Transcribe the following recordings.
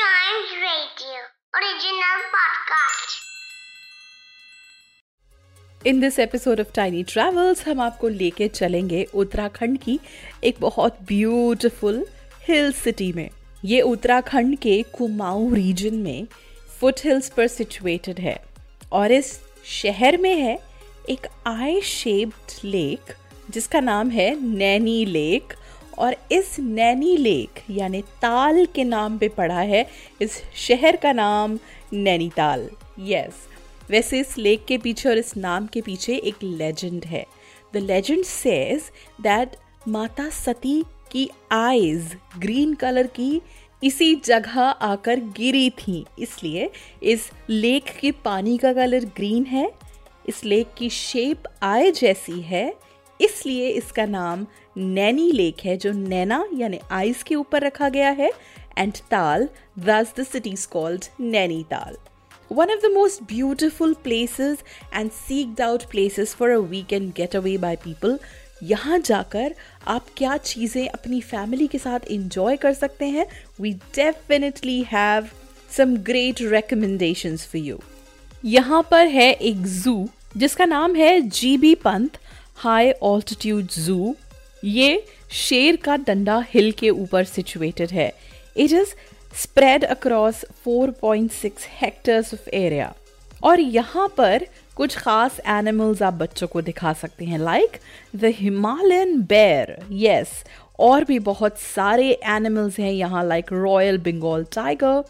Giant Radio, original podcast. In this episode of tiny travels हम आपको लेके चलेंगे उत्तराखंड की एक बहुत ब्यूटीफुल हिल सिटी में। ये उत्तराखंड के कुमाऊं रीजन में फुट हिल्स पर सिचुएटेड है। और इस शहर में है एक आई शेप्ड लेक जिसका नाम है नैनी लेक और इस नैनी लेक, यानी ताल के नाम पे पड़ा है, इस शहर का नाम नैनीताल यस वैसे इस लेक के पीछे और इस नाम के पीछे एक लेजेंड है। द लेजेंड सेज दैट माता सती की आईज ग्रीन कलर की इसी जगह आकर गिरी थी। इसलिए इस लेक के पानी का कलर ग्रीन है, इस लेक की शेप आय जैसी है इसलिए इसका नाम नैनी लेक है, जो नैना यानी आइस के ऊपर रखा गया है एंड ताल thus the city called Nainital One of the most beautiful places and seeked out places for a weekend getaway by people. यहाँ जाकर आप क्या चीज़ें अपनी फैमिली के साथ इंजॉय कर सकते हैं we definitely have some great recommendations for you यहाँ पर है एक जू जिसका नाम है G B Pant high altitude zoo, ये शेर का डंडा हिल के ऊपर सिचुएटेड है। It is spread across 4.6 hectares of area और यहाँ पर कुछ खास एनिमल्स आप बच्चों को दिखा सकते हैं लाइक द हिमालयन बेर यस और भी बहुत सारे एनिमल्स हैं यहाँ like royal Bengal tiger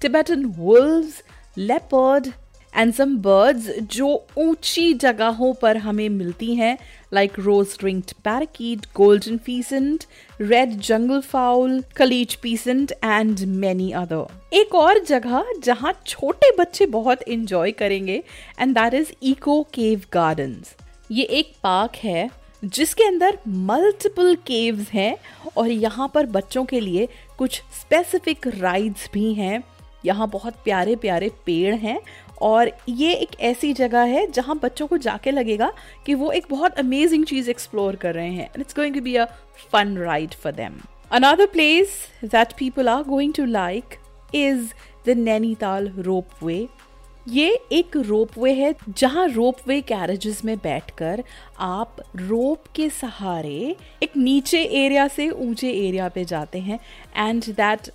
Tibetan wolves leopard and some birds जो ऊँची जगहों पर हमें मिलती हैं like rose ringed parakeet golden pheasant red jungle fowl kalij pheasant and many other एक और जगह जहाँ छोटे बच्चे बहुत इंजॉय करेंगे and that is echo cave gardens ये एक पार्क है, जिसके अंदर मल्टीपल केव्स हैं, और यहाँ पर बच्चों के लिए कुछ स्पेसिफिक राइड्स भी हैं। यहाँ बहुत प्यारे प्यारे पेड़ हैं और ये एक ऐसी जगह है जहाँ बच्चों को जाके लगेगा कि वो एक बहुत अमेजिंग चीज़ एक्सप्लोर कर रहे हैं it's going to be a fun ride for them another place that people are going to like is the Nainital rope way ये एक रोप वे है जहाँ रोप वे कैरेजेस में बैठकर आप रोप के सहारे एक नीचे एरिया से ऊँचे एरिया पे जाते हैं and that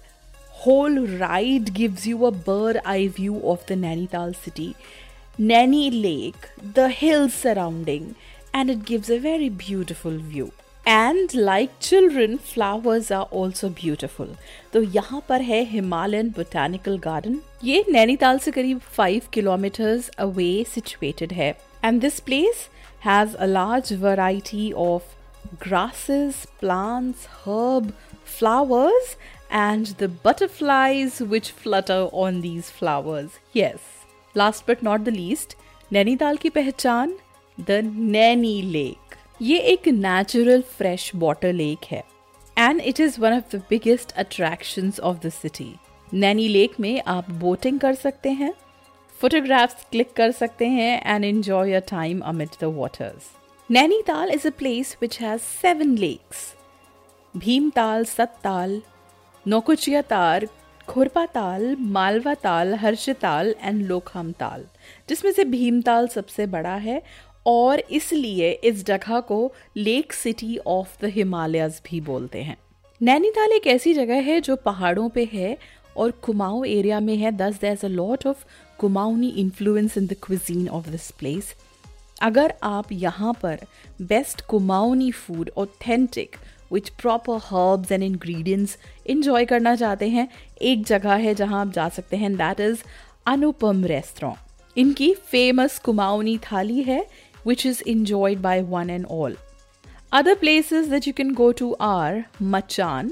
whole ride gives you a bird eye view of the Nainital city, Naini Lake, the hills surrounding, and it gives a very beautiful view. And like children flowers are also beautiful तो यहाँ पर है Himalayan botanical garden ये नैनीताल से करीब five kilometres away situated है and this place has a large variety of grasses, plants, herb, flowers, and the butterflies which flutter on these flowers. Yes. Last but not the least, Nainital की पहचान the Naini lake ये एक natural fresh water lake है and it is one of the biggest attractions of the city Naini lake में आप boating कर सकते हैं फोटोग्राफ्स क्लिक कर सकते हैं and enjoy a time amid the waters Nainital is place which has seven lakes Bhimtal Sattal Naukuchiatal Khurpatal Malwa ताल हर्षताल and लोखाम ताल जिसमें से भीमताल सबसे बड़ा है और इसलिए इस जगह को lake city of the Himalayas भी बोलते हैं। नैनीताल एक ऐसी जगह है जो पहाड़ों पे है और कुमाऊं एरिया में है। Thus there a lot of Kumaoni influence in the cuisine of this place अगर आप यहाँ पर best Kumaoni food authentic with proper herbs and ingredients enjoy करना चाहते हैं, एक जगह है जहाँ आप जा सकते हैं दैट इज़ अनुपम रेस्तरा इनकी फ़ेमस कुमाऊनी थाली है which is enjoyed by one and all other place that you can go to are Machan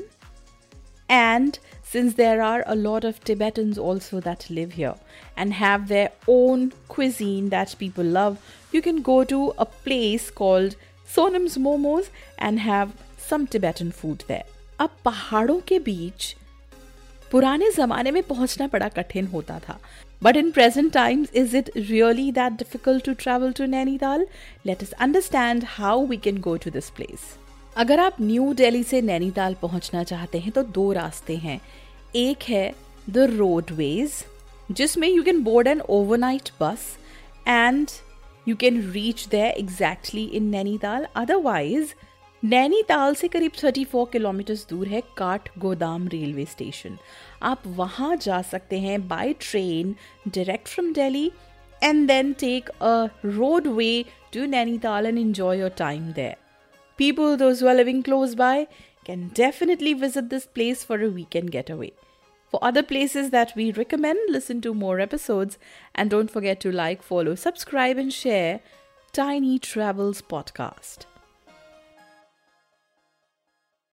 and since there are a lot of Tibetans also that live here and have their own cuisine that people love you can go to a place called Sonam's Momos and have some Tibetan food there. अब पहाड़ों के बीच पुराने जमाने में पहुँचना बड़ा कठिन होता था। But in present times is it really that difficult to travel to Nainital let us understand how we can go to this place अगर आप न्यू दिल्ली से नैनीताल पहुँचना चाहते हैं तो दो रास्ते हैं। एक है द रोडवेज़ जिसमें you can board an overnight bus and you can reach there exactly in Nainital otherwise Nainital से करीब 34 किलोमीटर्स दूर है काठ गोदाम रेलवे स्टेशन आप वहाँ जा सकते हैं by train direct from Delhi and then take a road way to Nainital and enjoy your time there People, those who are living close by, can definitely visit this place for a weekend getaway. For other places that we recommend, listen to more episodes and don't forget to like, follow, subscribe, and share Tiny Travels Podcast.